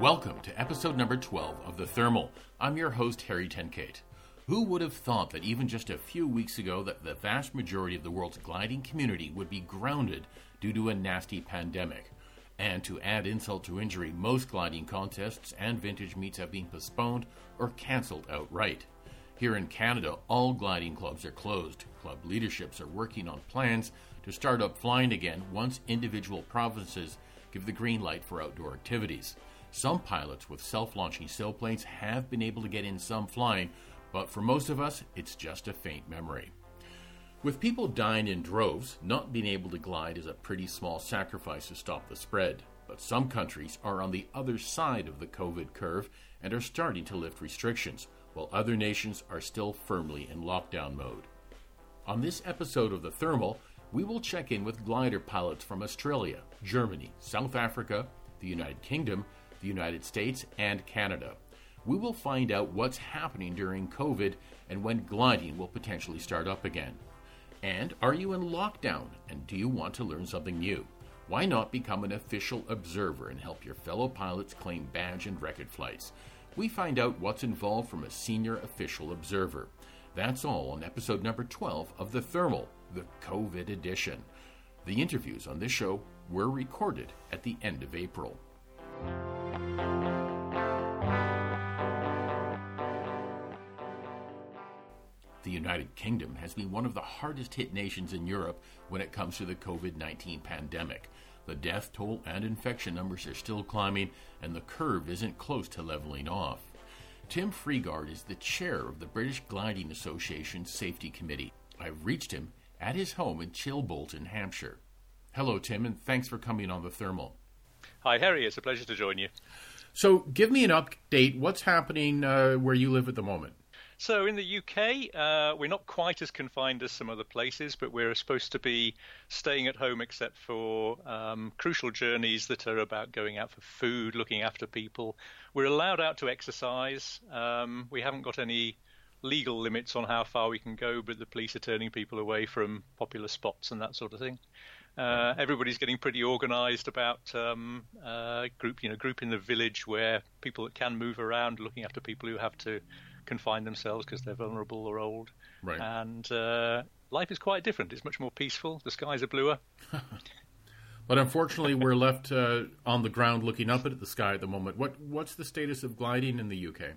Welcome to episode number 12 of The Thermal. I'm your host, Harry Tenkate. Who would have thought that even just a few weeks ago that the vast majority of the world's gliding community would be grounded due to a nasty pandemic? And to add insult to injury, most gliding contests and vintage meets have been postponed or cancelled outright. Here in Canada, all gliding clubs are closed. Club leaderships are working on plans to start up flying again once individual provinces give the green light for outdoor activities. Some pilots with self launching sailplanes have been able to get in some flying, but for most of us, it's just a faint memory. With people dying in droves, not being able to glide is a pretty small sacrifice to stop the spread. But some countries are on the other side of the COVID curve and are starting to lift restrictions, while other nations are still firmly in lockdown mode. On this episode of The Thermal, we will check in with glider pilots from Australia, Germany, South Africa, the United Kingdom, the United States, and Canada. We will find out what's happening during COVID and when gliding will potentially start up again. And are you in lockdown and do you want to learn something new? Why not become an official observer and help your fellow pilots claim badge and record flights? We find out what's involved from a senior official observer. That's all on episode number 12 of The Thermal, the COVID edition. The interviews on this show were recorded at the end of April. The United Kingdom has been one of the hardest hit nations in Europe when it comes to the COVID 19 pandemic. The death toll and infection numbers are still climbing, and the curve isn't close to leveling off. Tim Freegard is the chair of the British Gliding Association Safety Committee. I've reached him at his home in Chilbolton, Hampshire. Hello, Tim, and thanks for coming on the Thermal. Hi, Harry. It's a pleasure to join you. So, give me an update. What's happening uh, where you live at the moment? So, in the UK, uh, we're not quite as confined as some other places, but we're supposed to be staying at home except for um, crucial journeys that are about going out for food, looking after people. We're allowed out to exercise. Um, we haven't got any legal limits on how far we can go, but the police are turning people away from popular spots and that sort of thing. Uh, everybody's getting pretty organised about um, uh, group, you know, group in the village where people that can move around, looking after people who have to confine themselves because they're vulnerable or old. Right. And uh, life is quite different. It's much more peaceful. The skies are bluer. but unfortunately, we're left uh, on the ground looking up at the sky at the moment. What What's the status of gliding in the UK?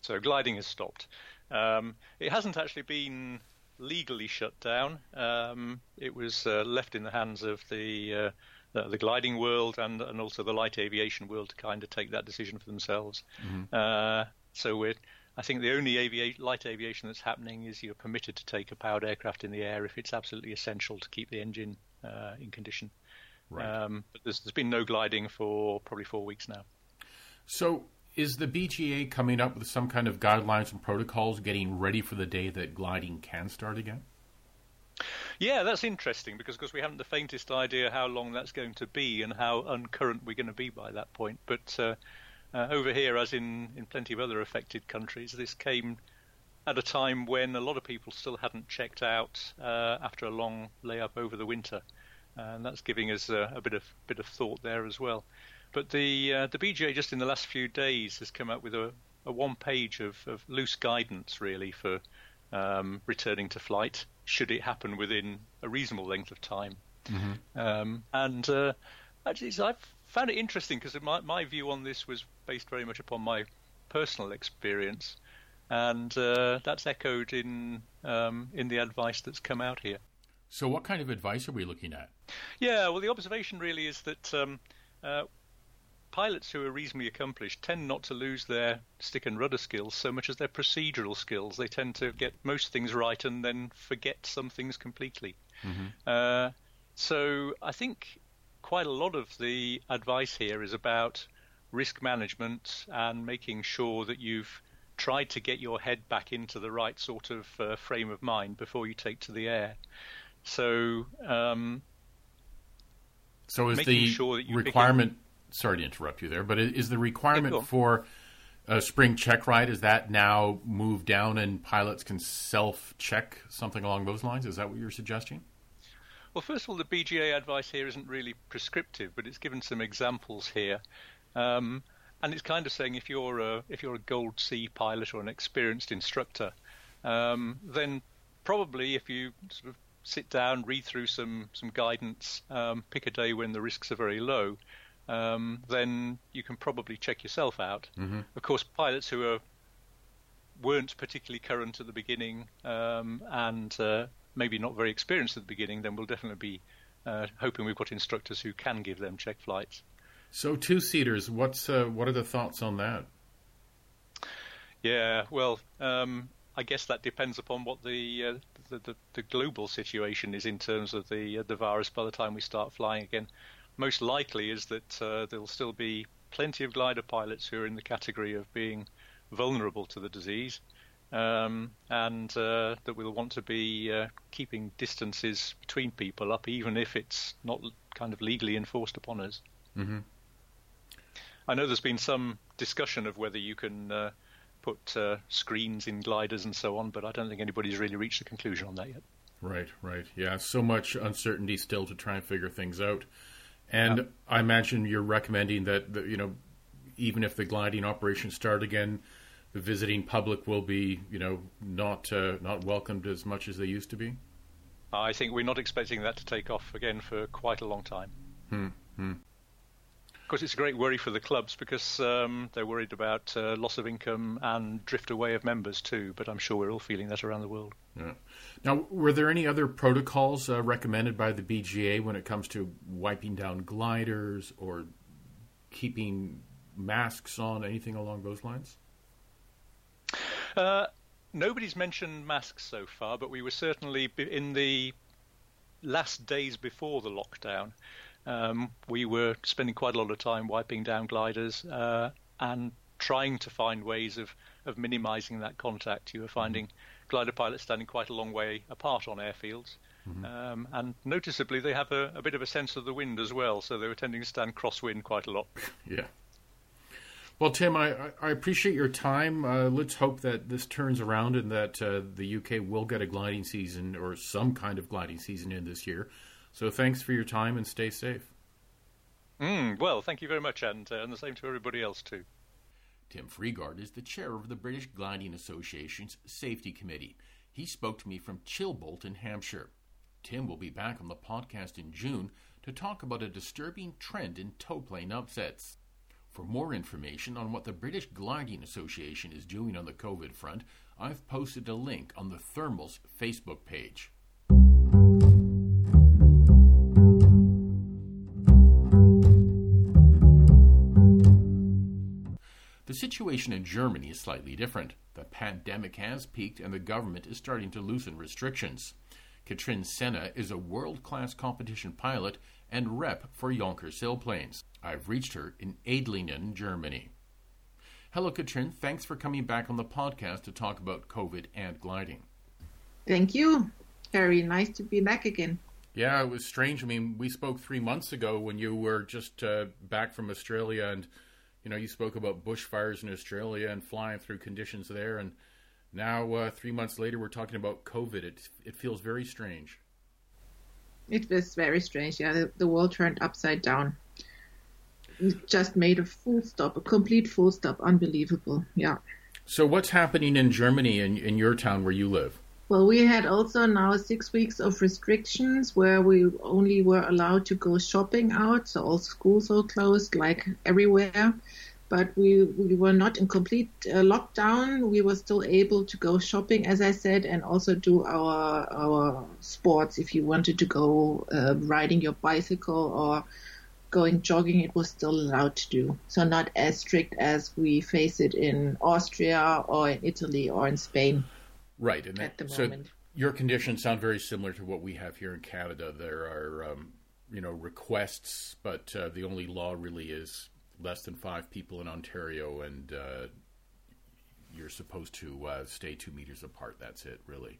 So gliding has stopped. Um, it hasn't actually been legally shut down. Um, it was uh, left in the hands of the, uh, the, the gliding world and and also the light aviation world to kind of take that decision for themselves. Mm-hmm. Uh, so we're I think the only light aviation that's happening is you're permitted to take a powered aircraft in the air if it's absolutely essential to keep the engine uh, in condition. Right. Um, but there's, there's been no gliding for probably four weeks now. So is the BGA coming up with some kind of guidelines and protocols getting ready for the day that gliding can start again? Yeah, that's interesting because because we haven't the faintest idea how long that's going to be and how uncurrent we're going to be by that point. But uh, uh, over here, as in, in plenty of other affected countries, this came at a time when a lot of people still hadn't checked out uh, after a long layup over the winter, and that's giving us a, a bit of bit of thought there as well. But the uh, the BGA just in the last few days has come out with a, a one page of, of loose guidance really for um, returning to flight should it happen within a reasonable length of time. Mm-hmm. Um, and uh, actually, I've found it interesting because my, my view on this was based very much upon my personal experience, and uh, that's echoed in um, in the advice that's come out here. So, what kind of advice are we looking at? Yeah, well, the observation really is that um, uh, pilots who are reasonably accomplished tend not to lose their stick and rudder skills so much as their procedural skills. They tend to get most things right and then forget some things completely. Mm-hmm. Uh, so I think quite a lot of the advice here is about risk management and making sure that you've tried to get your head back into the right sort of uh, frame of mind before you take to the air. So, um, so is the sure requirement sorry to interrupt you there, but is the requirement for a spring check ride is that now moved down and pilots can self check something along those lines? Is that what you're suggesting? Well, first of all, the BGA advice here isn't really prescriptive, but it's given some examples here. Um, and it's kind of saying if you're a if you're a Gold C pilot or an experienced instructor, um, then probably if you sort of sit down, read through some some guidance, um, pick a day when the risks are very low, um, then you can probably check yourself out. Mm-hmm. Of course, pilots who are weren't particularly current at the beginning um, and uh, maybe not very experienced at the beginning, then we'll definitely be uh, hoping we've got instructors who can give them check flights. So two seaters, what's uh, what are the thoughts on that? Yeah, well, um, I guess that depends upon what the, uh, the, the, the global situation is in terms of the uh, the virus by the time we start flying again. Most likely is that uh, there'll still be plenty of glider pilots who are in the category of being vulnerable to the disease, um, and uh, that we'll want to be uh, keeping distances between people up, even if it's not kind of legally enforced upon us. Mm-hmm. I know there's been some discussion of whether you can uh, put uh, screens in gliders and so on, but I don't think anybody's really reached a conclusion on that yet. Right, right. Yeah, so much uncertainty still to try and figure things out. And yeah. I imagine you're recommending that, the, you know, even if the gliding operations start again, the visiting public will be, you know, not uh, not welcomed as much as they used to be. I think we're not expecting that to take off again for quite a long time. Hmm. hmm. Of course, it's a great worry for the clubs because um, they're worried about uh, loss of income and drift away of members too. But I'm sure we're all feeling that around the world. Yeah. Now, were there any other protocols uh, recommended by the BGA when it comes to wiping down gliders or keeping masks on, anything along those lines? Uh, nobody's mentioned masks so far, but we were certainly in the last days before the lockdown um, we were spending quite a lot of time wiping down gliders uh, and trying to find ways of, of minimizing that contact. You were finding glider pilots standing quite a long way apart on airfields. Mm-hmm. Um, and noticeably, they have a, a, bit of a sense of the wind as well, so they were tending to stand crosswind quite a lot. Yeah. Well, Tim, I, I appreciate your time. Uh, let's hope that this turns around and that uh, the UK will get a gliding season or some kind of gliding season in this year. So thanks for your time and stay safe. Mm, well, thank you very much, and, uh, and the same to everybody else too. Tim Freegard is the chair of the British Gliding Association's Safety Committee. He spoke to me from Chilbolton in Hampshire. Tim will be back on the podcast in June to talk about a disturbing trend in tow plane upsets. For more information on what the British Gliding Association is doing on the COVID front, I've posted a link on the Thermal's Facebook page. Situation in Germany is slightly different. The pandemic has peaked and the government is starting to loosen restrictions. Katrin Senne is a world class competition pilot and rep for Jonker Sailplanes. I've reached her in Edlingen, Germany. Hello, Katrin. Thanks for coming back on the podcast to talk about COVID and gliding. Thank you. Very nice to be back again. Yeah, it was strange. I mean, we spoke three months ago when you were just uh, back from Australia and you know, you spoke about bushfires in Australia and flying through conditions there, and now uh, three months later, we're talking about COVID. It it feels very strange. It was very strange. Yeah, the, the world turned upside down. We just made a full stop, a complete full stop. Unbelievable. Yeah. So, what's happening in Germany in, in your town where you live? Well, we had also now six weeks of restrictions where we only were allowed to go shopping out. So all schools were closed, like everywhere. But we, we were not in complete uh, lockdown. We were still able to go shopping, as I said, and also do our our sports. If you wanted to go uh, riding your bicycle or going jogging, it was still allowed to do. So not as strict as we face it in Austria or in Italy or in Spain. Right, and that, so moment. your conditions sound very similar to what we have here in Canada. There are, um, you know, requests, but uh, the only law really is less than five people in Ontario, and uh, you're supposed to uh, stay two meters apart. That's it, really.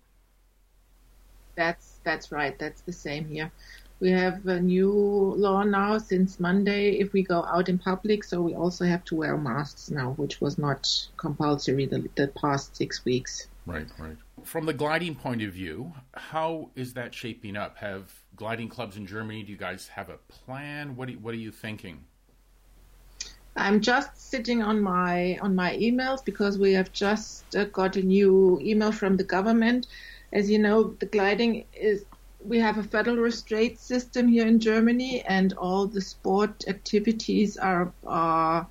That's that's right. That's the same here. We have a new law now since Monday. If we go out in public, so we also have to wear masks now, which was not compulsory the, the past six weeks. Right, right. From the gliding point of view, how is that shaping up? Have gliding clubs in Germany? Do you guys have a plan? What, what are you thinking? I'm just sitting on my on my emails because we have just uh, got a new email from the government. As you know, the gliding is we have a federal restraint system here in Germany, and all the sport activities are are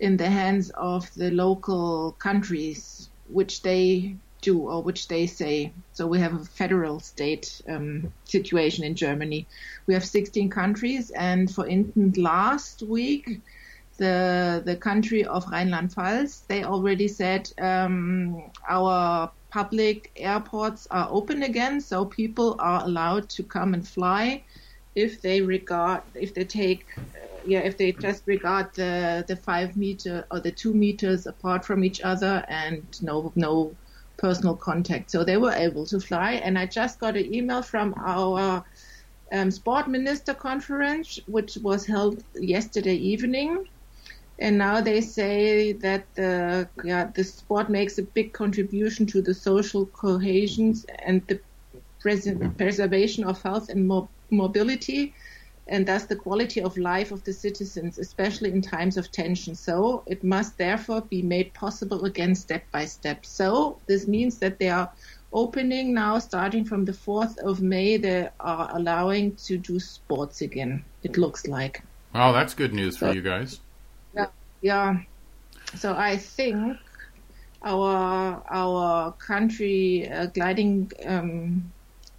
in the hands of the local countries, which they do or which they say. So we have a federal state um, situation in Germany. We have 16 countries, and for instance, last week the the country of Rheinland-Pfalz, they already said um, our public airports are open again, so people are allowed to come and fly if they regard if they take uh, yeah if they just regard the the five meter or the two meters apart from each other and no no personal contact. So they were able to fly, and I just got an email from our um, sport minister conference, which was held yesterday evening and now they say that the yeah the sport makes a big contribution to the social cohesion and the pres- mm-hmm. preservation of health and mo- mobility and thus the quality of life of the citizens, especially in times of tension. So it must therefore be made possible again step by step. So this means that they are opening now, starting from the 4th of May, they are allowing to do sports again, it looks like. Oh, that's good news for so, you guys. Yeah. So I think our our country uh, gliding um,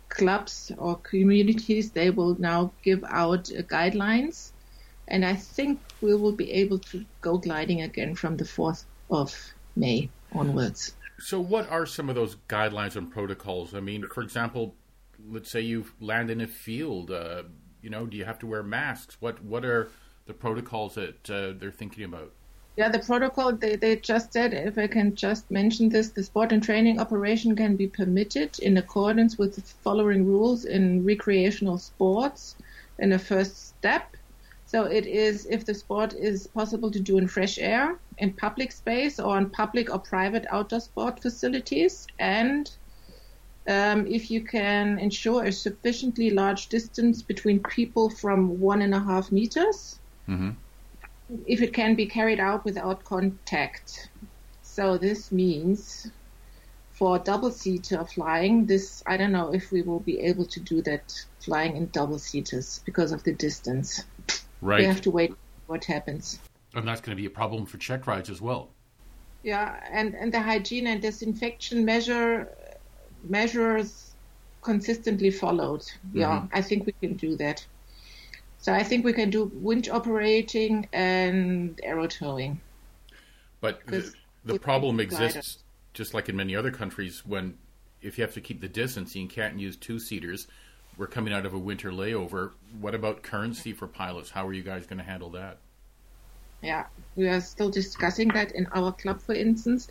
clubs or communities they will now give out uh, guidelines, and I think we will be able to go gliding again from the fourth of May onwards. So, what are some of those guidelines and protocols? I mean, for example, let's say you land in a field. Uh, you know, do you have to wear masks? What what are the protocols that uh, they're thinking about? Yeah, the protocol, they, they just said, if I can just mention this, the sport and training operation can be permitted in accordance with the following rules in recreational sports in a first step. So it is if the sport is possible to do in fresh air, in public space, or in public or private outdoor sport facilities, and um, if you can ensure a sufficiently large distance between people from one and a half meters. Mm-hmm if it can be carried out without contact. So this means for double seater flying, this I don't know if we will be able to do that flying in double seaters because of the distance. Right. We have to wait what happens. And that's going to be a problem for check rides as well. Yeah, and, and the hygiene and disinfection measure measures consistently followed. Mm-hmm. Yeah, I think we can do that. So I think we can do winch operating and aero towing. But the, the problem exists, just like in many other countries, when if you have to keep the distance, you can't use two seaters. We're coming out of a winter layover. What about currency for pilots? How are you guys going to handle that? Yeah, we are still discussing that in our club, for instance.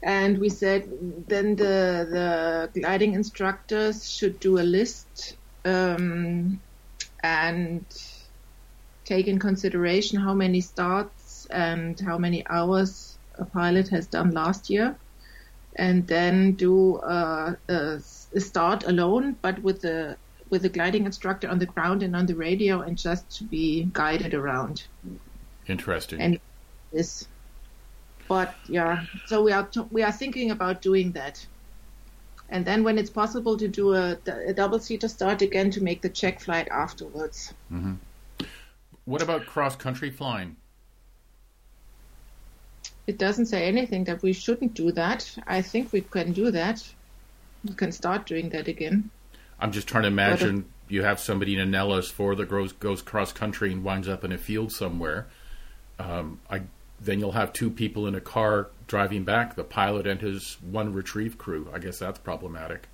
And we said then the the gliding instructors should do a list um, and take in consideration how many starts and how many hours a pilot has done last year, and then do a, a, a start alone, but with the with the gliding instructor on the ground and on the radio, and just to be guided around. Interesting. And this, but yeah, so we are t- we are thinking about doing that. And then when it's possible to do a, a double seater start again to make the check flight afterwards. Mm-hmm. What about cross country flying? It doesn't say anything that we shouldn't do that. I think we can do that. We can start doing that again. I'm just trying to imagine you have somebody in an LS4 that goes goes cross country and winds up in a field somewhere. Um, I, then you'll have two people in a car driving back, the pilot and his one retrieve crew. I guess that's problematic.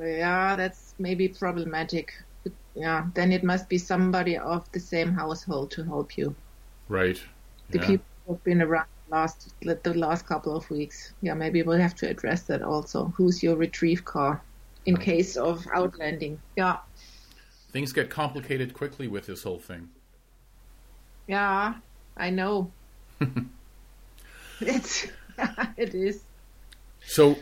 Yeah, that's maybe problematic. But yeah, then it must be somebody of the same household to help you. Right. The yeah. people who've been around last the last couple of weeks. Yeah, maybe we'll have to address that also. Who's your retrieve car in case of outlanding? Yeah. Things get complicated quickly with this whole thing. Yeah, I know. It's it is. So,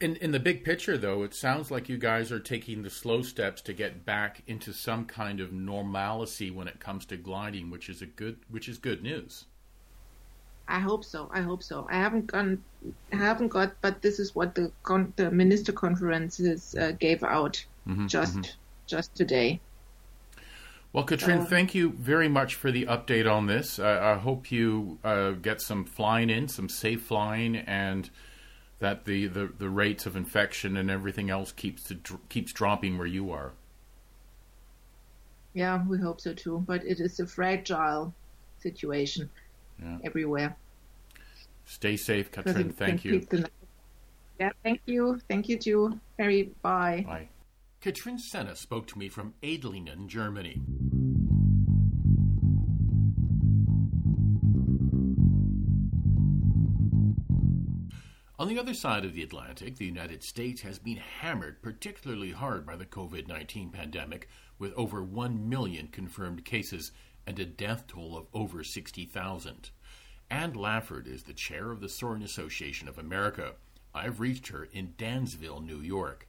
in in the big picture, though, it sounds like you guys are taking the slow steps to get back into some kind of normalcy when it comes to gliding, which is a good which is good news. I hope so. I hope so. I haven't gone, I haven't got, but this is what the con- the minister conferences uh, gave out mm-hmm, just mm-hmm. just today. Well, Katrin, so, thank you very much for the update on this. I, I hope you uh, get some flying in, some safe flying, and that the, the, the rates of infection and everything else keeps to, keeps dropping where you are. Yeah, we hope so too. But it is a fragile situation yeah. everywhere. Stay safe, Katrin. Thank you. Yeah, thank you. Thank you too. Harry, bye. Bye. Katrin Senne spoke to me from Adlingen, Germany. On the other side of the Atlantic, the United States has been hammered particularly hard by the COVID 19 pandemic, with over 1 million confirmed cases and a death toll of over 60,000. Ann Lafford is the chair of the Soaring Association of America. I've reached her in Dansville, New York.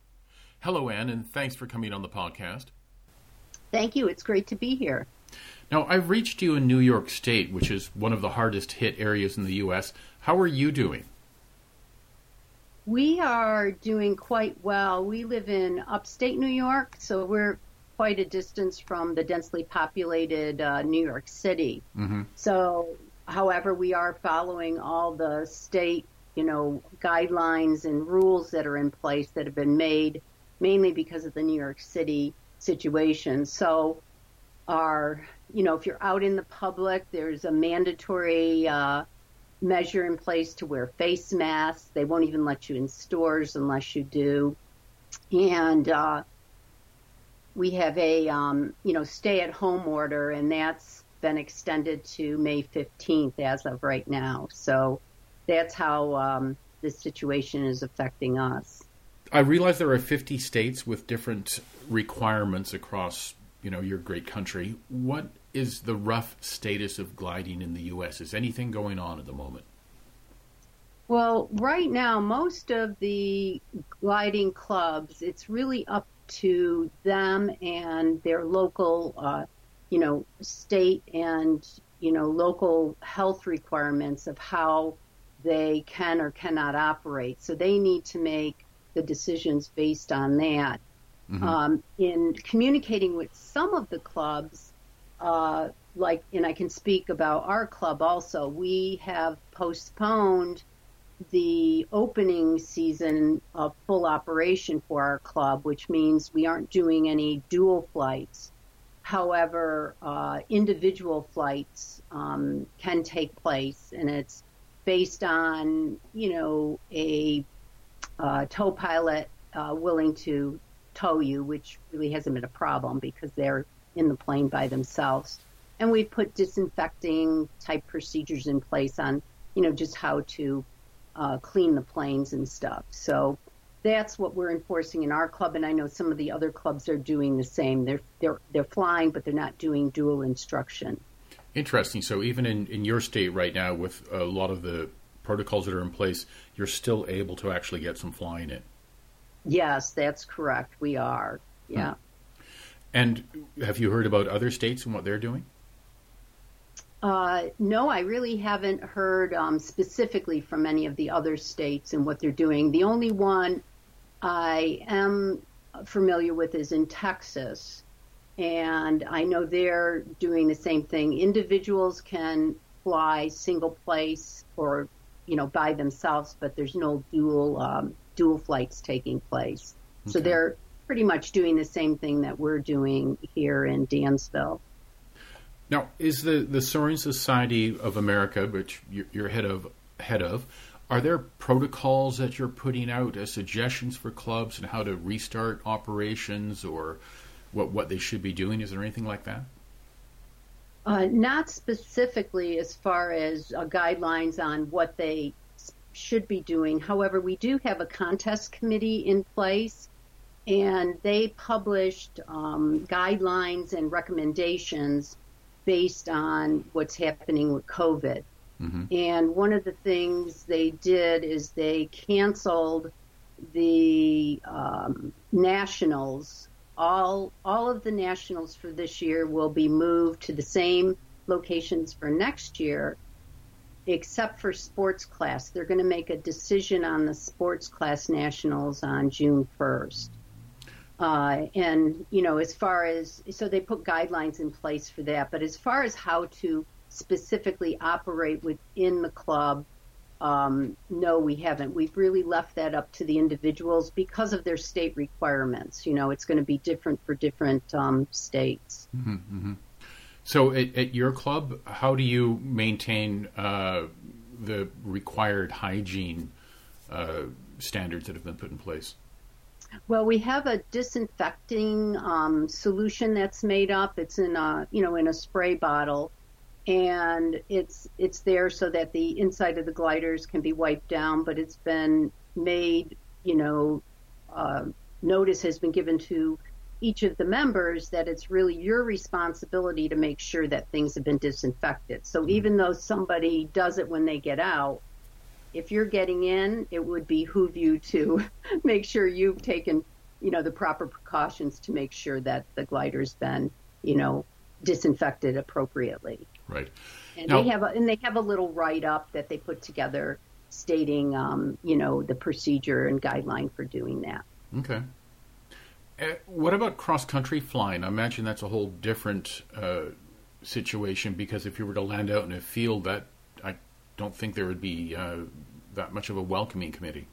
Hello, Anne, and thanks for coming on the podcast. Thank you. It's great to be here. Now, I've reached you in New York State, which is one of the hardest hit areas in the U.S. How are you doing? We are doing quite well. We live in upstate New York, so we're quite a distance from the densely populated uh, New York City. Mm-hmm. So, however, we are following all the state, you know, guidelines and rules that are in place that have been made mainly because of the New York City situation. So, our, you know, if you're out in the public, there's a mandatory uh, measure in place to wear face masks. They won't even let you in stores unless you do. And uh, we have a, um, you know, stay at home order, and that's been extended to May 15th as of right now. So that's how um, this situation is affecting us. I realize there are 50 states with different requirements across, you know, your great country. What is the rough status of gliding in the U.S.? Is anything going on at the moment? Well, right now, most of the gliding clubs, it's really up to them and their local, uh, you know, state and, you know, local health requirements of how they can or cannot operate. So they need to make the decisions based on that. Mm-hmm. Um, in communicating with some of the clubs, uh, like, and I can speak about our club also, we have postponed the opening season of full operation for our club, which means we aren't doing any dual flights. However, uh, individual flights um, can take place, and it's based on, you know, a uh, tow pilot uh, willing to tow you, which really hasn't been a problem because they're in the plane by themselves. And we've put disinfecting type procedures in place on, you know, just how to uh, clean the planes and stuff. So that's what we're enforcing in our club, and I know some of the other clubs are doing the same. They're they're they're flying, but they're not doing dual instruction. Interesting. So even in, in your state right now, with a lot of the protocols that are in place, you're still able to actually get some flying in. Yes, that's correct. We are. Yeah. Hmm. And have you heard about other states and what they're doing? Uh, no, I really haven't heard um, specifically from any of the other states and what they're doing. The only one I am familiar with is in Texas, and I know they're doing the same thing. Individuals can fly single place or you know, by themselves, but there's no dual um, dual flights taking place. Okay. So they're pretty much doing the same thing that we're doing here in Dansville. Now, is the the Soaring Society of America, which you're, you're head of head of, are there protocols that you're putting out as suggestions for clubs and how to restart operations or what what they should be doing? Is there anything like that? Uh, not specifically as far as uh, guidelines on what they should be doing. However, we do have a contest committee in place, and they published um, guidelines and recommendations based on what's happening with COVID. Mm-hmm. And one of the things they did is they canceled the um, nationals all all of the nationals for this year will be moved to the same locations for next year. except for sports class. They're going to make a decision on the sports class nationals on June 1st. Uh, and, you know, as far as, so they put guidelines in place for that. But as far as how to specifically operate within the club, um, no, we haven't. We've really left that up to the individuals because of their state requirements. You know, it's going to be different for different um, states. Mm-hmm, mm-hmm. So, at, at, your club, how do you maintain uh, the required hygiene uh, standards that have been put in place? Well, we have a disinfecting um, solution that's made up. It's in a you know in a spray bottle, and it's it's there so that the inside of the gliders can be wiped down. But it's been made you know uh, notice has been given to each of the members that it's really your responsibility to make sure that things have been disinfected. So mm-hmm. even though somebody does it when they get out, if you're getting in, it would behoove you to make sure you've taken, you know, the proper precautions to make sure that the glider's been, you know, disinfected appropriately. Right. And now, they have a, and they have a little write up that they put together stating, um, you know, the procedure and guideline for doing that. Okay. Uh, what about cross country flying? I imagine that's a whole different uh, situation because if you were to land out in a field, that I don't think there would be uh, that much of a welcoming committee.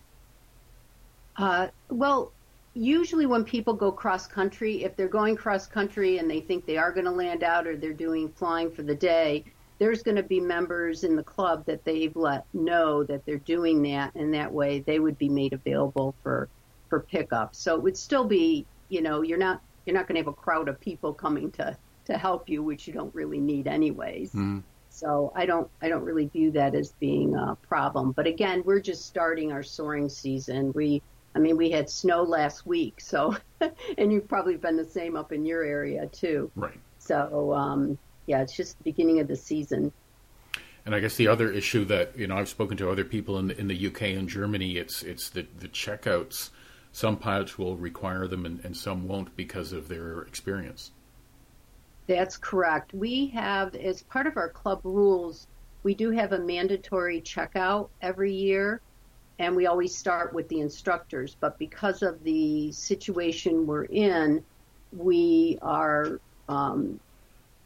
Uh, well, usually when people go cross country, if they're going cross country and they think they are going to land out or they're doing flying for the day, there's going to be members in the club that they've let know that they're doing that, and that way they would be made available for for pickup. So it would still be you know, you're not you're not going to have a crowd of people coming to to help you, which you don't really need anyways. Mm-hmm. So I don't I don't really view that as being a problem. But again, we're just starting our soaring season. We I mean, we had snow last week, so and you've probably been the same up in your area too. Right. So um, yeah, it's just the beginning of the season. And I guess the other issue that you know I've spoken to other people in the, in the UK and Germany, it's it's the the checkouts some pilots will require them and, and some won't because of their experience. That's correct. We have, as part of our club rules, we do have a mandatory checkout every year, and we always start with the instructors. But because of the situation we're in, we are um,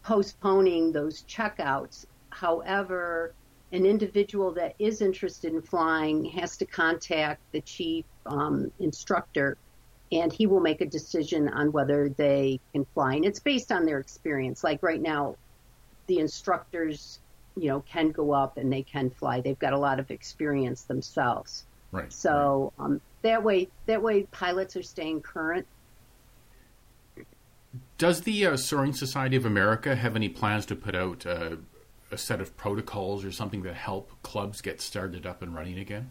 postponing those checkouts. However, an individual that is interested in flying has to contact the chief um, instructor and he will make a decision on whether they can fly. And it's based on their experience. Like right now, the instructors, you know, can go up and they can fly. They've got a lot of experience themselves. Right. So um, that way, that way, pilots are staying current. Does the uh, Soaring Society of America have any plans to put out uh, a set of protocols or something that help clubs get started up and running again?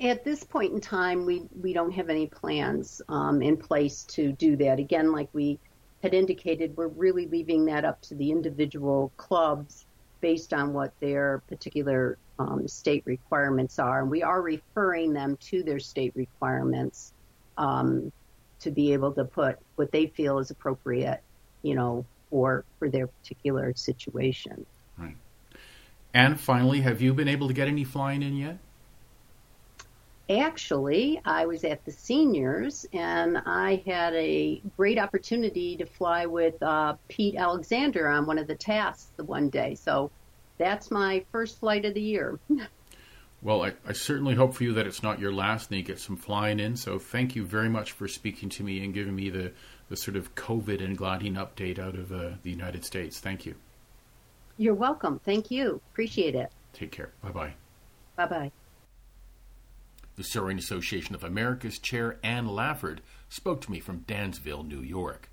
At this point in time, we, we don't have any plans um, in place to do that. Again, like we had indicated, we're really leaving that up to the individual clubs based on what their particular um, state requirements are. And we are referring them to their state requirements um, to be able to put what they feel is appropriate, you know, for for their particular situation. Right. And finally, have you been able to get any flying in yet? Actually, I was at the seniors and I had a great opportunity to fly with uh, Pete Alexander on one of the tasks the one day. So that's my first flight of the year. Well, I, I, certainly hope for you that it's not your last and you get some flying in. So thank you very much for speaking to me and giving me the, the sort of COVID and gliding update out of uh, the United States. Thank you. You're welcome. Thank you. Appreciate it. Take care. Bye bye. Bye bye. The Soaring Association of America's chair, Ann Lafford, spoke to me from Dansville, New York.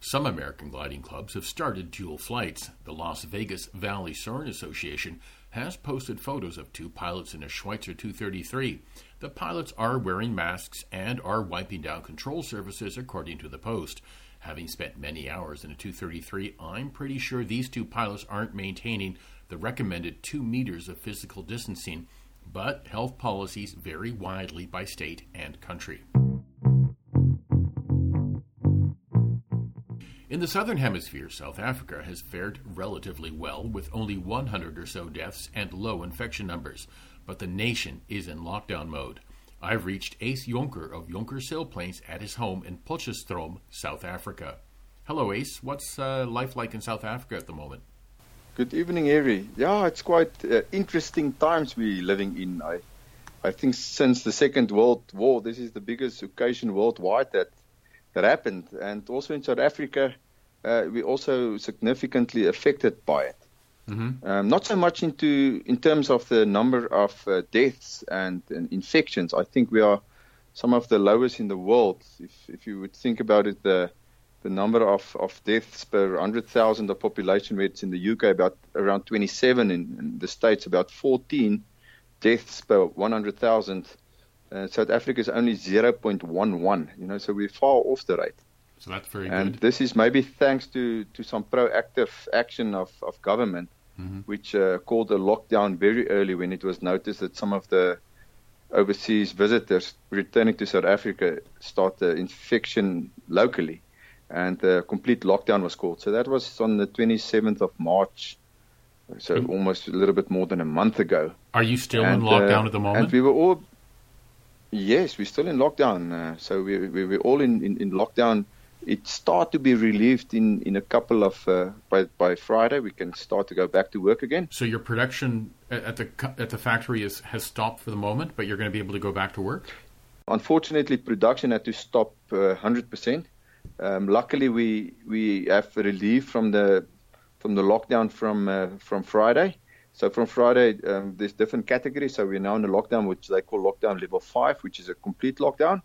Some American gliding clubs have started dual flights. The Las Vegas Valley Soaring Association has posted photos of two pilots in a Schweizer 233. The pilots are wearing masks and are wiping down control surfaces, according to the Post. Having spent many hours in a 233, I'm pretty sure these two pilots aren't maintaining the recommended two meters of physical distancing, but health policies vary widely by state and country. In the southern hemisphere, South Africa has fared relatively well with only 100 or so deaths and low infection numbers, but the nation is in lockdown mode. I've reached Uys Jonker of Jonker Sailplanes at his home in Potchefstroom, South Africa. Hello, Uys. What's uh, life like in South Africa at the moment? Good evening, Harry. Yeah, it's quite uh, interesting times we're living in. I, I think since the Second World War, this is the biggest occasion worldwide that that happened, and also in South Africa, uh, we're also significantly affected by it. Mm-hmm. Um, not so much into in terms of the number of uh, deaths and, and, infections. I think we are some of the lowest in the world. If if you would think about it, the the number of, of deaths per 100,000 of population rates in the UK about around 27 in, in the States about 14 deaths per 100,000. Uh, South Africa is only 0.11, you know, so we're far off the rate. So that's very and good. this is maybe thanks to, to some proactive action of, of government, mm-hmm. which uh, called a lockdown very early when it was noticed that some of the overseas visitors returning to South Africa start the infection locally and the complete lockdown was called. So that was on the 27th of March, so mm-hmm. almost a little bit more than a month ago. Are you still and, in lockdown uh, at the moment? And we were all, yes, we're still in lockdown. Uh, so we, we were all in, in, in, lockdown. It started to be relieved in, in a couple of uh, by by Friday. We can start to go back to work again. So your production at the at the factory is has stopped for the moment, but you're going to be able to go back to work. Unfortunately, production had to stop uh, hundred percent um, luckily, we we have relief from the from the lockdown from uh, from Friday. So from Friday, um, there's different categories. So we're now in a lockdown, which they call lockdown level five, which is a complete lockdown,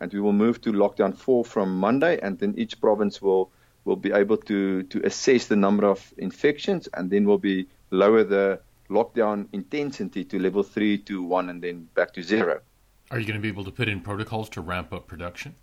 and we will move to lockdown four from Monday, and then each province will will be able to to assess the number of infections, and then we'll be lower the lockdown intensity to level three to one, and then back to zero. Are you going to be able to put in protocols to ramp up production?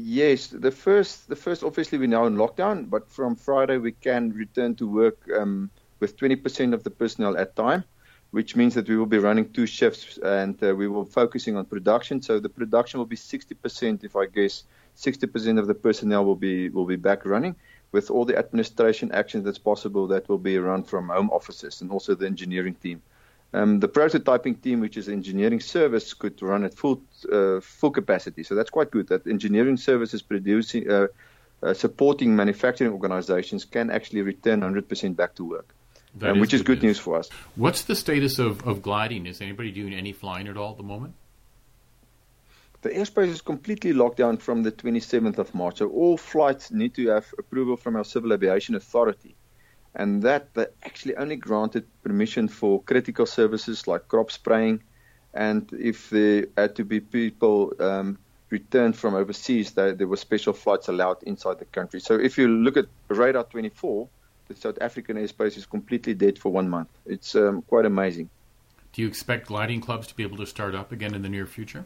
Yes, the first, the first, obviously we're now in lockdown, but from Friday we can return to work um, with 20% of the personnel at time, which means that we will be running two shifts and uh, we will be focusing on production. So the production will be 60%, if I guess, 60% of the personnel will be will be back running with all the administration actions that's possible that will be run from home offices and also the engineering team. Um, the prototyping team, which is engineering service, could run at full uh, full capacity. So that's quite good. That engineering services producing uh, uh, supporting manufacturing organizations can actually return 100% back to work, um, is which is good news. news. for us. What's the status of, of gliding? Is anybody doing any flying at all at the moment? The airspace is completely locked down from the 27th of March. So all flights need to have approval from our Civil Aviation Authority and that they actually only granted permission for critical services like crop spraying, and if there had to be people um, returned from overseas, they, there were special flights allowed inside the country. So if you look at Radar 24, the South African airspace is completely dead for one month. It's um, quite amazing. Do you expect gliding clubs to be able to start up again in the near future?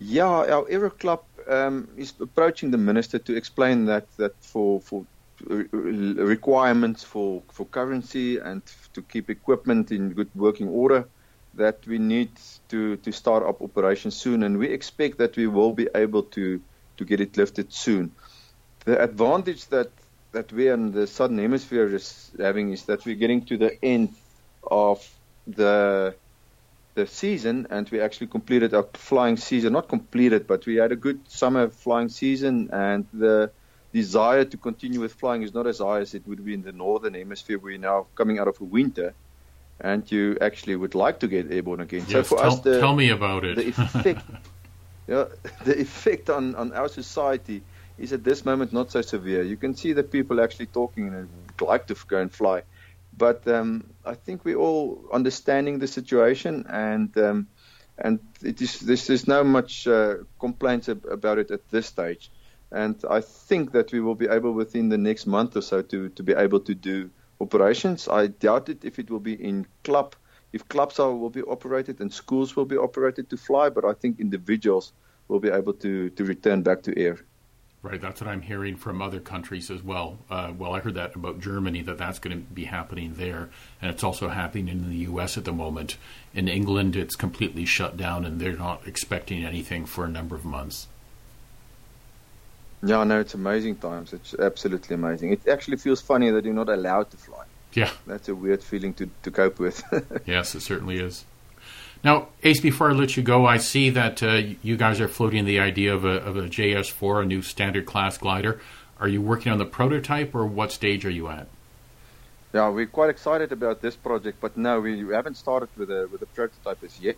Yeah, our Aero Club um, is approaching the minister to explain that that for, for requirements for, for currency and to keep equipment in good working order that we need to, to start up operations soon and we expect that we will be able to, to get it lifted soon. The advantage that, that we in the southern hemisphere is having is that we're getting to the end of the the season and we actually completed our flying season not completed but we had a good summer flying season and the desire to continue with flying is not as high as it would be in the northern hemisphere. We're now coming out of a winter, and you actually would like to get airborne again. Yes, so for tell, us, the, tell me about it. The effect, yeah, the effect on, on our society is at this moment not so severe. You can see that people actually talking and like to go and fly, but um, I think we're all understanding the situation and. Um, and it is, there's, there's no much uh, complaints ab- about it at this stage. And I think that we will be able within the next month or so to, to be able to do operations. I doubt it if it will be in club, if clubs are, will be operated and schools will be operated to fly, but I think individuals will be able to, to return back to air. Right, that's what I'm hearing from other countries as well. Uh, well, I heard that about Germany, that that's going to be happening there, and it's also happening in the U.S. at the moment. In England, it's completely shut down, and they're not expecting anything for a number of months. Yeah, no, it's amazing times. It's absolutely amazing. It actually feels funny that you're not allowed to fly. Yeah. That's a weird feeling to, to cope with. yes, it certainly is. Now, Uys, before I let you go, I see that uh, you guys are floating the idea of a, of a JS4, a new standard class glider. Are you working on the prototype, or what stage are you at? Yeah, we're quite excited about this project, but no, we haven't started with a with a prototype as yet.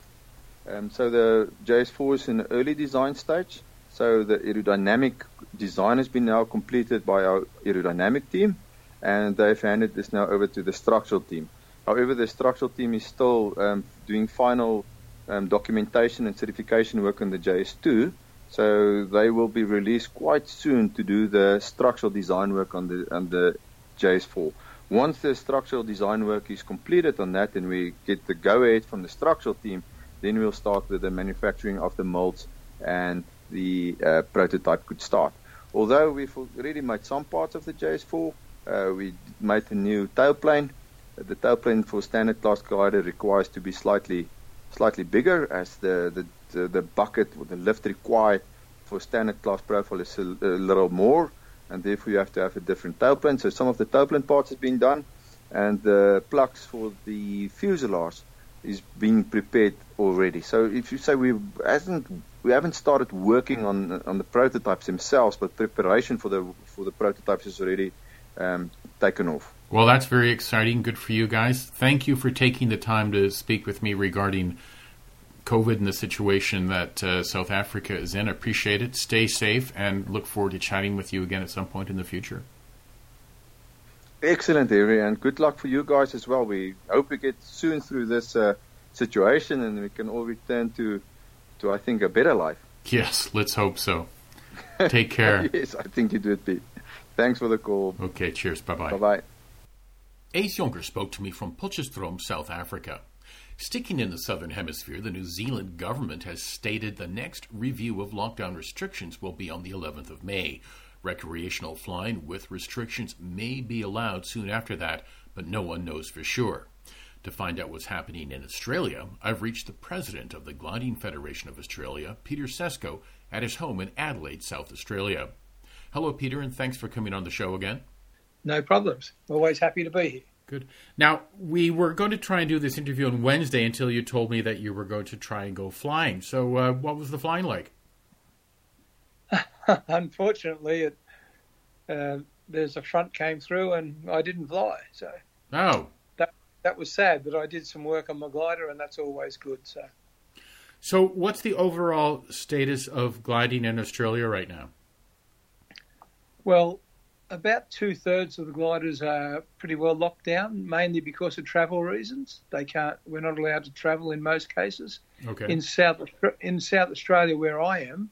Um, so the JS4 is in the early design stage. So the aerodynamic design has been now completed by our aerodynamic team, and they've handed this now over to the structural team. However, the structural team is still um, doing final um, documentation and certification work on the JS2. So they will be released quite soon to do the structural design work on the on the JS4. Once the structural design work is completed on that and we get the go ahead from the structural team, then we'll start with the manufacturing of the molds and the uh, prototype could start. Although we've already made some parts of the JS4, uh, we made a new tailplane. The tailplane for standard class glider requires to be slightly slightly bigger as the, the, the, the bucket or the lift required for standard class profile is a, a little more and therefore you have to have a different tailplane. So some of the tailplane parts has been done, and the plugs for the fuselage is being prepared already. So if you say we hasn't we haven't started working on on the prototypes themselves, but preparation for the for the prototypes is already um, taken off. Well, that's very exciting. Good for you guys. Thank you for taking the time to speak with me regarding COVID and the situation that uh, South Africa is in. Appreciate it. Stay safe and look forward to chatting with you again at some point in the future. Excellent, Harry, and good luck for you guys as well. We hope we get soon through this uh, situation and we can all return to, to I think, a better life. Yes, let's hope so. Take care. yes, I think it would be. Thanks for the call. Okay, cheers. Bye bye. Bye bye. Uys Jonker spoke to me from Potchefstroom, South Africa. Sticking in the southern hemisphere, the New Zealand government has stated the next review of lockdown restrictions will be on the 11th of May. Recreational flying with restrictions may be allowed soon after that, but no one knows for sure. To find out what's happening in Australia, I've reached the president of the Gliding Federation of Australia, Peter Sesko, at his home in Adelaide, South Australia. Hello, Peter, and thanks for coming on the show again. No problems. Always happy to be here. Good. Now, we were going to try and do this interview on Wednesday until you told me that you were going to try and go flying. So, uh, what was the flying like? Unfortunately, it, uh, there's a front came through and I didn't fly. So, oh, that was sad. But I did some work on my glider, and that's always good. So, so what's the overall status of gliding in Australia right now? Well, about two thirds of the gliders are pretty well locked down, mainly because of travel reasons. They can't. We're not allowed to travel in most cases. Okay. In South in South Australia, where I am,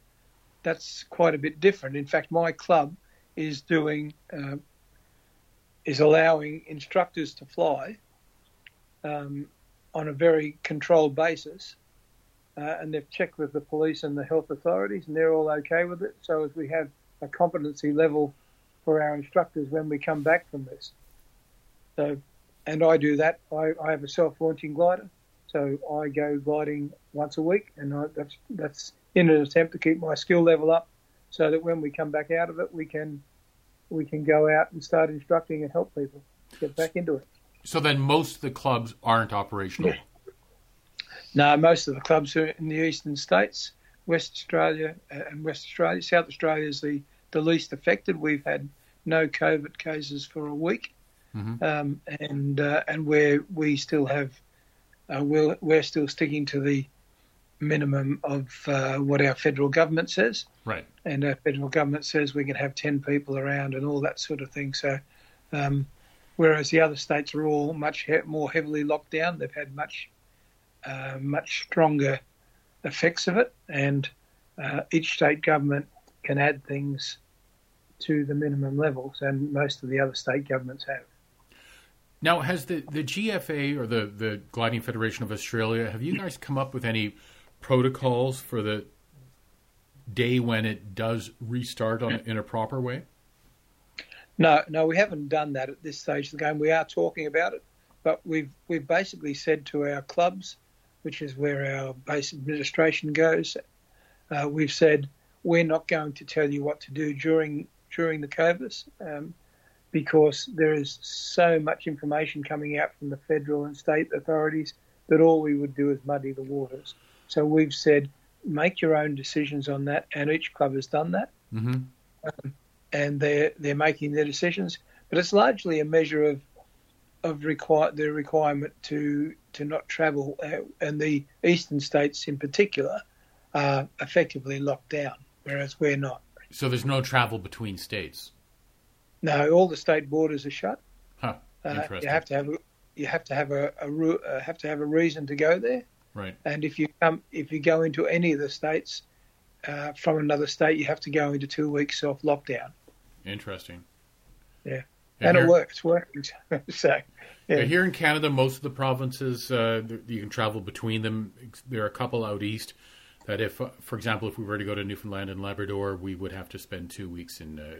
that's quite a bit different. In fact, my club is doing uh, is allowing instructors to fly um, on a very controlled basis, uh, and they've checked with the police and the health authorities, and they're all okay with it. So as we have a competency level for our instructors when we come back from this. So, and I do that. I, I have a self-launching glider, so I go gliding once a week, and I, that's that's in an attempt to keep my skill level up, so that when we come back out of it, we can we can go out and start instructing and help people get back into it. So then, most of the clubs aren't operational. Yeah. No, most of the clubs are in the eastern states, West Australia and West Australia. South Australia is the the least affected. We've had no COVID cases for a week, mm-hmm. um, and uh, and where we still have, uh, we're, we're still sticking to the minimum of uh, what our federal government says. Right. And our federal government says we can have ten people around and all that sort of thing. So, um, whereas the other states are all much he- more heavily locked down, they've had much uh, much stronger effects of it, and uh, each state government can add things to the minimum levels, and most of the other state governments have. Now, has the, the GFA or the, the Gliding Federation of Australia, have you guys come up with any protocols for the day when it does restart on in a proper way? No, no, we haven't done that at this stage of the game. We are talking about it, but we've we've basically said to our clubs, which is where our base administration goes, uh, we've said we're not going to tell you what to do during during the COVIS um, because there is so much information coming out from the federal and state authorities that all we would do is muddy the waters. So we've said make your own decisions on that, and each club has done that, Mm-hmm. um, and they're they're making their decisions. But it's largely a measure of of require the requirement to to not travel, uh, and the eastern states in particular are effectively locked down, whereas we're not. So there's no travel between states. No, all the state borders are shut. Huh. Uh, Interesting. you have to have a, you have to have a, a uh, have to have a reason to go there. Right. And if you come if you go into any of the states uh, from another state, you have to go into two weeks self lockdown. Interesting. Yeah. Yeah, and here- it works. It's working. so, yeah. Here in Canada, most of the provinces uh, you can travel between them. There are a couple out east that, if, uh, for example, if we were to go to Newfoundland and Labrador, we would have to spend two weeks in uh,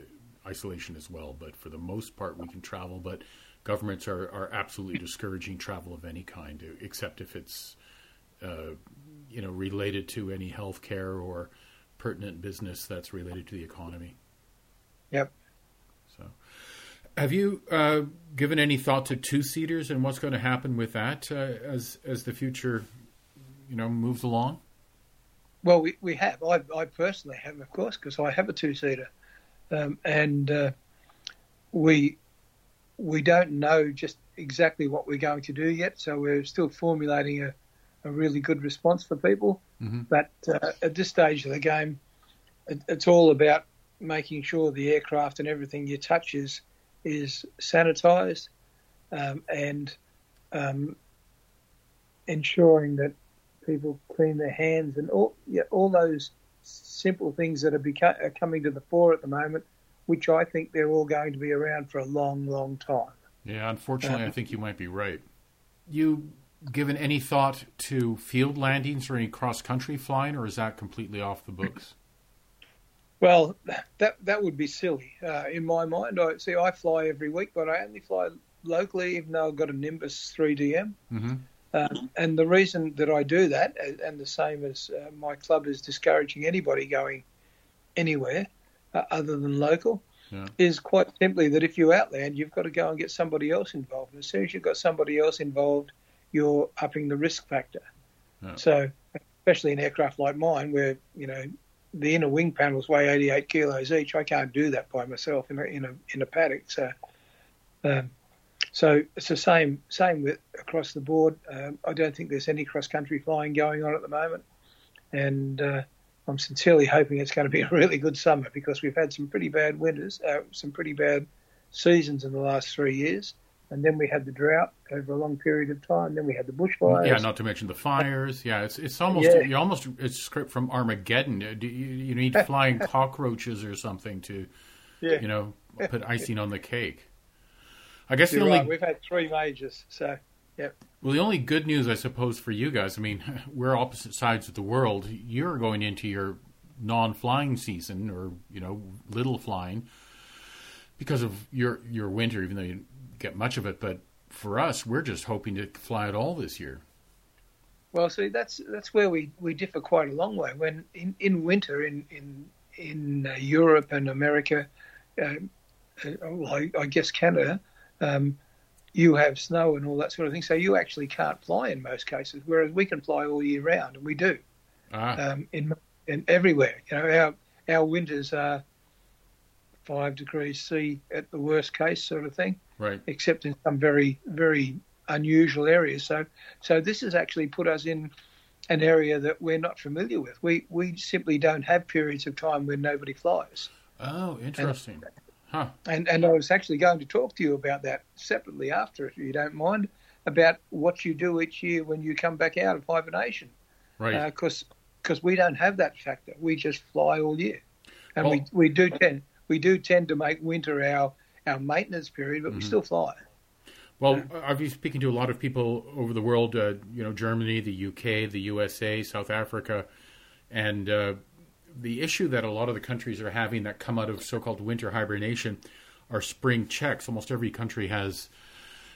isolation as well. But for the most part, we can travel. But governments are, are absolutely discouraging travel of any kind, except if it's uh, you know related to any health care or pertinent business that's related to the economy. Yep. So, have you uh, given any thought to two seaters and what's going to happen with that uh, as as the future, you know, moves along? Well, we, we have. I, I personally have, of course, because I have a two seater, um, and uh, we we don't know just exactly what we're going to do yet. So we're still formulating a, a really good response for people. Mhm. But uh, at this stage of the game, it, it's all about making sure the aircraft and everything you touch is is sanitized um, and um, ensuring that people clean their hands and all yeah, all those simple things that are, beca- are coming to the fore at the moment, which I think they're all going to be around for a long, long time. Yeah, unfortunately, I think you might be right. You given any thought to field landings or any cross country flying, or is that completely off the books? Well, that that would be silly uh, in my mind. I see. I fly every week, but I only fly locally, even though I've got a Nimbus 3DM. Mm-hmm. Um, and the reason that I do that, and- and the same as uh, my club is discouraging anybody going anywhere uh, other than local, Yeah. is quite simply that if you outland, you've got to go and get somebody else involved. And as soon as you've got somebody else involved, you're upping the risk factor. Yeah. So, especially in aircraft like mine, where you know the inner wing panels weigh 88 kilos each, I can't do that by myself in a in a in a paddock. So, um, so it's the same same with across the board. Um, I don't think there's any cross country flying going on at the moment, and uh, I'm sincerely hoping it's going to be a really good summer because we've had some pretty bad winters, uh, some pretty bad seasons in the last three years, and then we had the drought over a long period of time. Then we had the bushfires. Yeah, not to mention the fires. Yeah, it's it's almost Yeah. you almost it's script from Armageddon. Uh, Do you, you need flying cockroaches or something to Yeah. you know put icing on the cake. I guess the You're only right. We've had three majors, so yeah. well, the only good news, I suppose, for you guys. I mean, we're opposite sides of the world. You're going into your non-flying season, or you know, little flying, because of your your winter. Even though you get much of it, but for us, we're just hoping to fly it all this year. Well, see, that's that's where we, we differ quite a long way. When in, in winter in in in uh, Europe and America, um, uh, well, I, I guess Canada, um, you have snow and all that sort of thing, so you actually can't fly in most cases. Whereas we can fly all year round, and we do Ah, um, in in everywhere. You know, our our winters are five degrees C at the worst case, sort of thing right. except in some very very unusual areas. So so this has actually put us in an area that we're not familiar with. We we simply don't have periods of time when nobody flies. Oh, interesting. Huh. And and I was actually going to talk to you about that separately after, if you don't mind, about what you do each year when you come back out of hibernation, Right. Uh, because because we don't have that factor. We just fly all year, and we we do tend we do tend to make winter our our maintenance period, but we still fly. Well, I've been speaking to a lot of people over the world. Uh, you know, Germany, the UK, the USA, South Africa, and uh, the issue that a lot of the countries are having that come out of so-called winter hibernation are spring checks. Almost every country has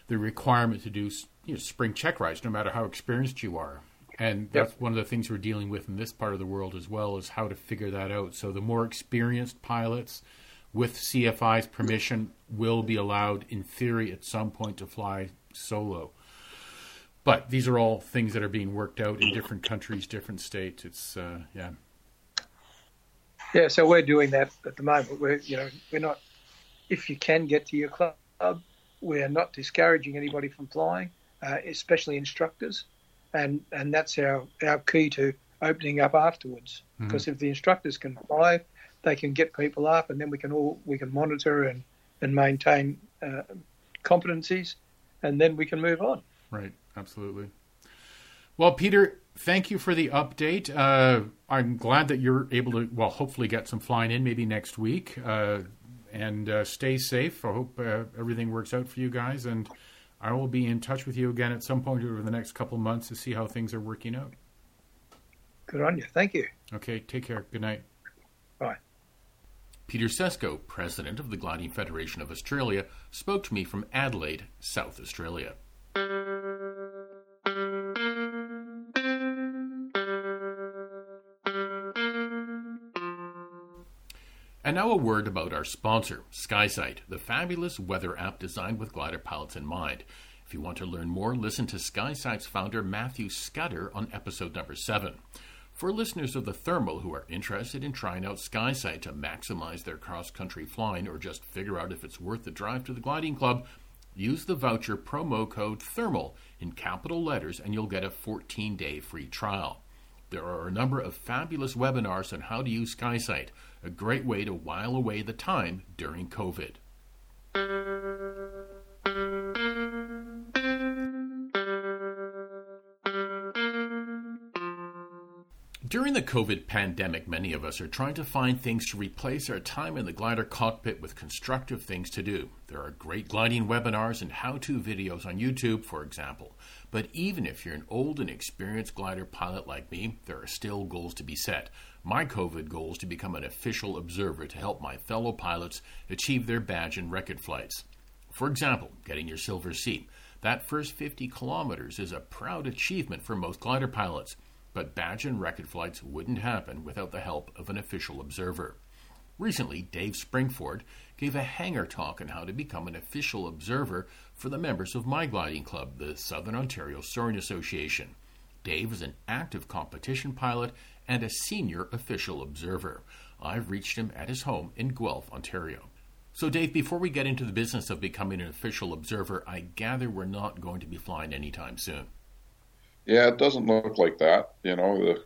the requirement to do you know, spring check rides, no matter how experienced you are. And that's yep. one of the things we're dealing with in this part of the world as well is how to figure that out. So the more experienced pilots with CFI's permission will be allowed in theory at some point to fly solo. But these are all things that are being worked out in different countries, different states. It's uh, yeah. Yeah, so we're doing that at the moment. We're you know we're not if you can get to your club, we're not discouraging anybody from flying, uh, especially instructors, and and that's our our key to opening up afterwards. Mm-hmm. Because if the instructors can fly, they can get people up, and then we can all we can monitor and and maintain uh, competencies, and then we can move on. Right, absolutely. Well, Peter, thank you for the update. Uh, I'm glad that you're able to, well, hopefully get some flying in maybe next week. Uh, and uh, stay safe. I hope uh, everything works out for you guys, and I will be in touch with you again at some point over the next couple months to see how things are working out. Good on you. Thank you. Okay, take care. Good night. Bye. Peter Sesko, president of the Gliding Federation of Australia, spoke to me from Adelaide, South Australia. And now a word about our sponsor, SkySight, the fabulous weather app designed with glider pilots in mind. If you want to learn more, listen to SkySight's founder Matthew Scudder on episode number 7. For listeners of the Thermal who are interested in trying out SkySight to maximize their cross country flying or just figure out if it's worth the drive to the gliding club, use the voucher promo code THERMAL in capital letters and you'll get a 14 day free trial. There are a number of fabulous webinars on how to use SkySight, a great way to while away the time during COVID. During the COVID pandemic, many of us are trying to find things to replace our time in the glider cockpit with constructive things to do. There are great gliding webinars and how to videos on YouTube, for example. But even if you're an old and experienced glider pilot like me, there are still goals to be set. My COVID goal is to become an official observer to help my fellow pilots achieve their badge and record flights. For example, getting your silver C. That first 50 kilometers is a proud achievement for most glider pilots, but badge and record flights wouldn't happen without the help of an official observer. Recently, Dave Springford gave a hangar talk on how to become an official observer for the members of my gliding club, the Southern Ontario Soaring Association. Dave is an active competition pilot and a senior official observer. I've reached him at his home in Guelph, Ontario. So, Dave, before we get into the business of becoming an official observer, I gather we're not going to be flying anytime soon. Yeah, it doesn't look like that. You know, the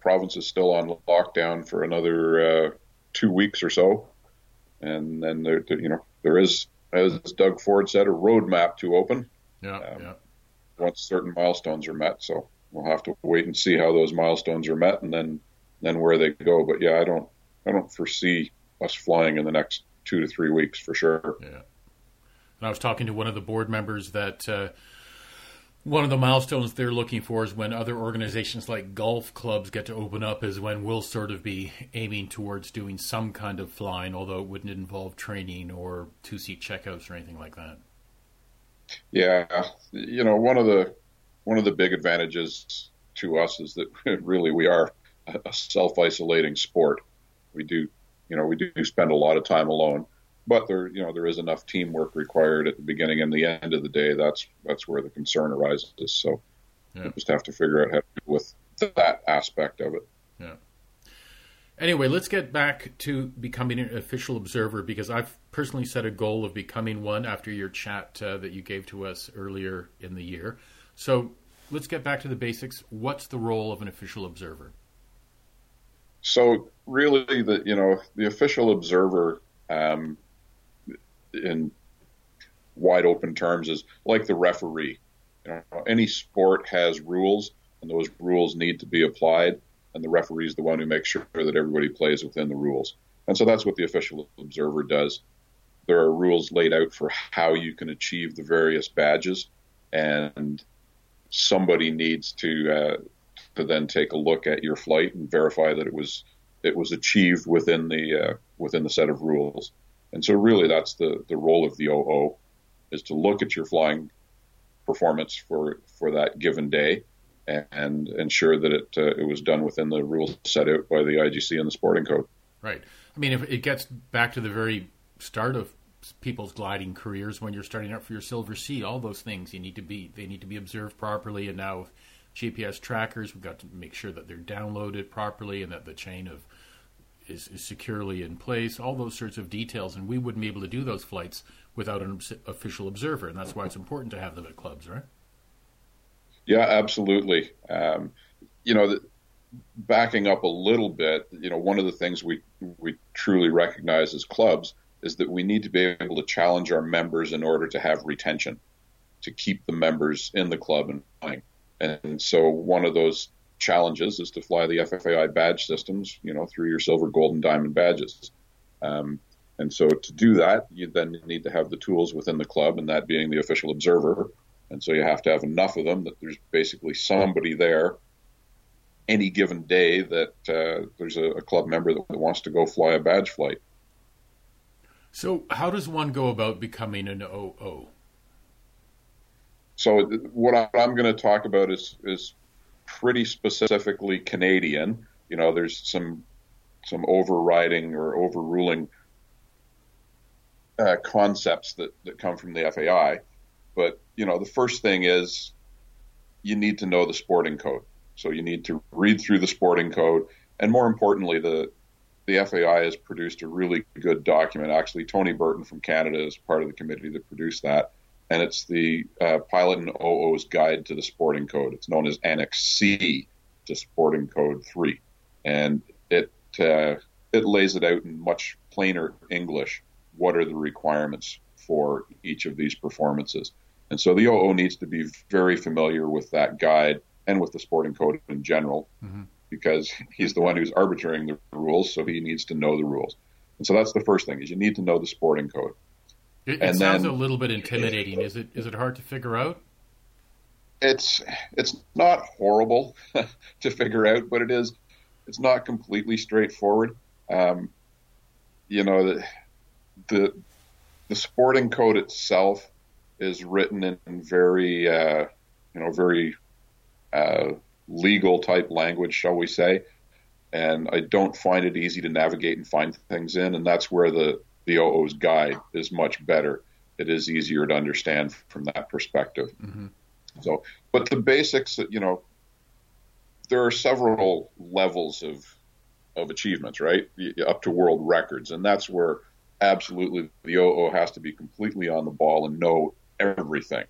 province is still on lockdown for another uh, two weeks or so, and then there, you know, there is, as Doug Ford said, a roadmap to open. Yeah, um, yeah. Once certain milestones are met, so we'll have to wait and see how those milestones are met, and then then where they go. But yeah, I don't I don't foresee us flying in the next two to three weeks for sure. Yeah. And I was talking to one of the board members that. Uh, one of the milestones they're looking for is when other organizations like golf clubs get to open up is when we'll sort of be aiming towards doing some kind of flying although it wouldn't involve training or two seat checkouts or anything like that. Yeah. You know one of the one of the big advantages to us is that really we are a self-isolating sport. We do, you know, we do spend a lot of time alone, but there, you know, there is enough teamwork required at the beginning and the end of the day. That's that's where the concern arises. So yeah. we just have to figure out how to deal with that aspect of it. Yeah. Anyway, let's get back to becoming an official observer because I've personally set a goal of becoming one after your chat uh, that you gave to us earlier in the year. So let's get back to the basics. What's the role of an official observer? So really, the you know the official observer, um, in wide open terms, is like the referee. You know, any sport has rules, and those rules need to be applied, and the referee is the one who makes sure that everybody plays within the rules. And so that's what the official observer does. There are rules laid out for how you can achieve the various badges, and somebody needs to uh, to then take a look at your flight and verify that it was it was achieved within the uh, within the set of rules. And so really that's the the role of the OO is to look at your flying performance for for that given day and ensure that it uh, it was done within the rules set out by the IGC and the sporting code. Right. I mean, if it gets back to the very start of people's gliding careers when you're starting out for your silver C, all those things you need to be they need to be observed properly. And now with GPS trackers, we've got to make sure that they're downloaded properly and that the chain of is, is securely in place. All those sorts of details, and we wouldn't be able to do those flights without an official observer, and that's why it's important to have them at clubs, right? Yeah, absolutely. Um, you know, the, backing up a little bit, you know, one of the things we we truly recognize as clubs is that we need to be able to challenge our members in order to have retention, to keep the members in the club and playing. And so one of those challenges is to fly the FFAI badge systems, you know, through your silver, gold, and diamond badges. Um, and so to do that, you then need to have the tools within the club, and that being the official observer. And so you have to have enough of them that there's basically somebody there any given day that uh, there's a, a, club member that wants to go fly a badge flight. So, how does one go about becoming an OO? So, what I'm going to talk about is is pretty specifically Canadian. You know, there's some some overriding or overruling uh, concepts that, that come from the FAI. But, you know, the first thing is you need to know the sporting code. So you need to read through the sporting code. And more importantly, the, the FAI has produced a really good document. Actually, Tony Burton from Canada is part of the committee that produced that. And it's the uh, Pilot and OO's Guide to the Sporting Code. It's known as Annex C to Sporting Code 3. And it, uh, it lays it out in much plainer English what are the requirements for each of these performances. And so the OO needs to be very familiar with that guide and with the sporting code in general mm-hmm. because he's the one who's arbitrating the rules, so he needs to know the rules. And so that's the first thing is you need to know the sporting code. It, it sounds then, a little bit intimidating. Is it is it hard to figure out? It's it's not horrible to figure out, but it is it's not completely straightforward. Um, you know, the, the the sporting code itself is written in very uh, you know very uh, legal type language, shall we say? And I don't find it easy to navigate and find things in, and that's where the the OO's guide is much better. It is easier to understand from that perspective. Mm-hmm. So, but the basics, you know, there are several levels of of achievements, right? Up to world records, and that's where absolutely the OO has to be completely on the ball and know everything.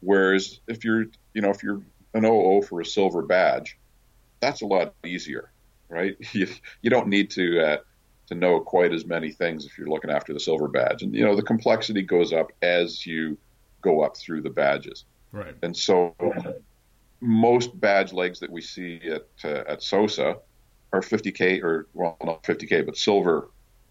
Whereas if you're, you know, if you're an OO for a silver badge, that's a lot easier, right? You, you don't need to uh, to know quite as many things if you're looking after the silver badge, and you know the complexity goes up as you go up through the badges. Right. And so most badge legs that we see at uh, at SOSA are 50k or well not 50k but silver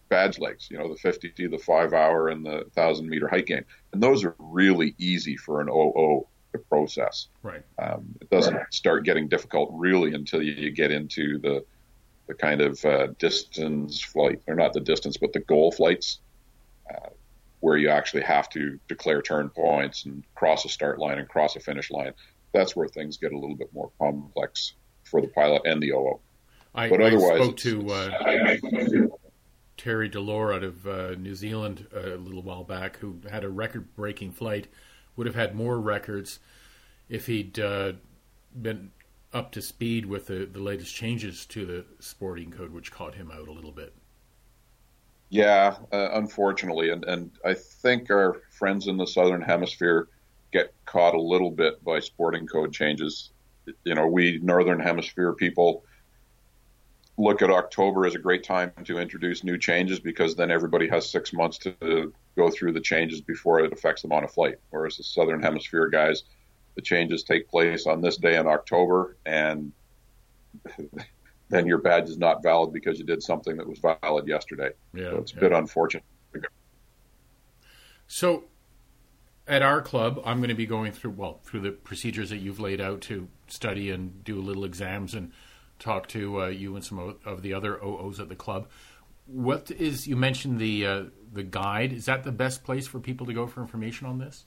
badge legs, you know, the 50, the five hour and the thousand meter height gain. And those are really easy for an OO to process. Right. Um, it doesn't right. start getting difficult really until you get into the, the kind of uh, distance flight, or not the distance, but the goal flights, uh, where you actually have to declare turn points and cross a start line and cross a finish line. That's where things get a little bit more complex for the pilot and the OO. I, but otherwise, I spoke to uh, Terry Delore out of uh, New Zealand uh, a little while back, who had a record-breaking flight, would have had more records if he'd uh, been up to speed with the, the latest changes to the sporting code, which caught him out a little bit. Yeah, uh, unfortunately, and and I think our friends in the southern hemisphere get caught a little bit by sporting code changes. You know, we northern hemisphere people look at October as a great time to introduce new changes because then everybody has six months to go through the changes before it affects them on a flight. Whereas the Southern Hemisphere guys, the changes take place on this day in October, and then your badge is not valid because you did something that was valid yesterday. Yeah, so it's yeah. a bit unfortunate. So, at our club, I'm going to be going through well through the procedures that you've laid out to study and do little exams and talk to uh, you and some of the other OOs at the club. What is you mentioned the uh, the guide? Is that the best place for people to go for information on this?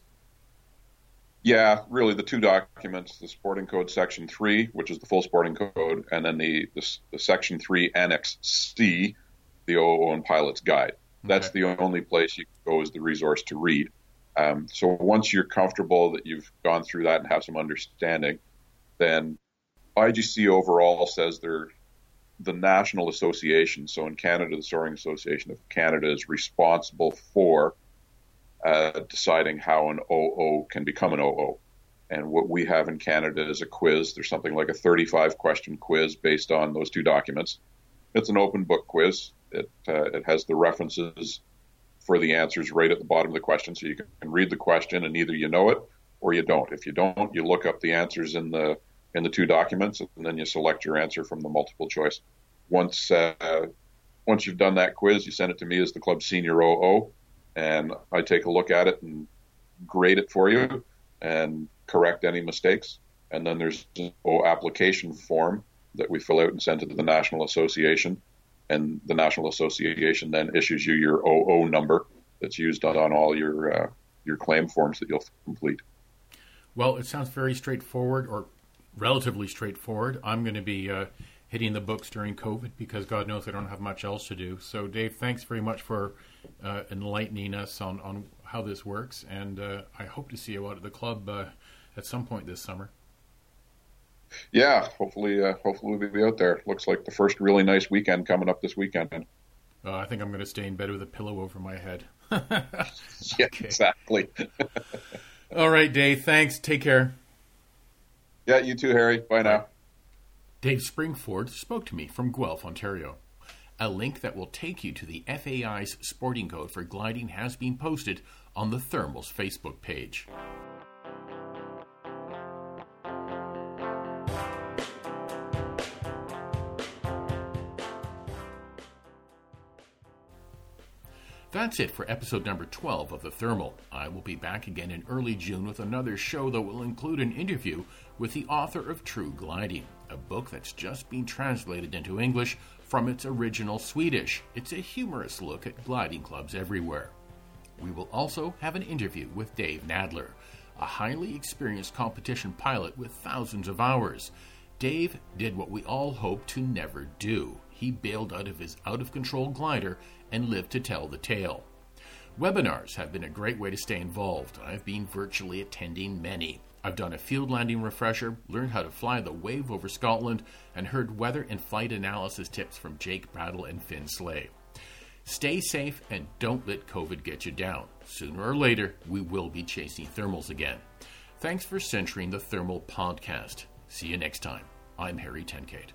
Yeah, really, the two documents: the Sporting Code Section Three, which is the full Sporting Code, and then the the, the Section Three Annex C, the OO and Pilot's Guide. That's okay. the only place you can go as the resource to read. Um, so once you're comfortable that you've gone through that and have some understanding, then IGC overall says they're the national association. So in Canada, the Soaring Association of Canada is responsible for uh, deciding how an OO can become an OO. And what we have in Canada is a quiz. There's something like a 35 question quiz based on those two documents. It's an open book quiz. It uh, it has the references for the answers right at the bottom of the question, so you can read the question and either you know it or you don't. If you don't, you look up the answers in the in the two documents, and then you select your answer from the multiple choice. Once uh, once you've done that quiz, you send it to me as the club senior OO, and I take a look at it and grade it for you and correct any mistakes. And then there's an application form that we fill out and send to the National Association and the National Association then issues you your OO number that's used on, on all your uh, your claim forms that you'll complete. Well, it sounds very straightforward, or relatively straightforward. I'm going to be uh, hitting the books during COVID because God knows I don't have much else to do. So, Dave, thanks very much for uh, enlightening us on, on how this works, and uh, I hope to see you out at the club uh, at some point this summer yeah, hopefully, uh, hopefully we'll be out there. Looks like the first really nice weekend coming up this weekend. Uh, I think I'm going to stay in bed with a pillow over my head. yeah, exactly. All right, Dave. Thanks. Take care. Yeah, you too, Harry. Bye now. Dave Springford spoke to me from Guelph, Ontario. A link that will take you to the FAI's sporting code for gliding has been posted on the Thermals Facebook page. That's it for episode number 12 of The Thermal. I will be back again in early June with another show that will include an interview with the author of True Gliding, a book that's just been translated into English from its original Swedish. It's a humorous look at gliding clubs everywhere. We will also have an interview with Dave Nadler, a highly experienced competition pilot with thousands of hours. Dave did what we all hope to never do. He bailed out of his out of control glider and lived to tell the tale. Webinars have been a great way to stay involved. I've been virtually attending many. I've done a field landing refresher, learned how to fly the wave over Scotland, and heard weather and flight analysis tips from Jake Brattle and Finn Slay. Stay safe and don't let COVID get you down. Sooner or later, we will be chasing thermals again. Thanks for centering the Thermal Podcast. See you next time. I'm Harry Tenkate.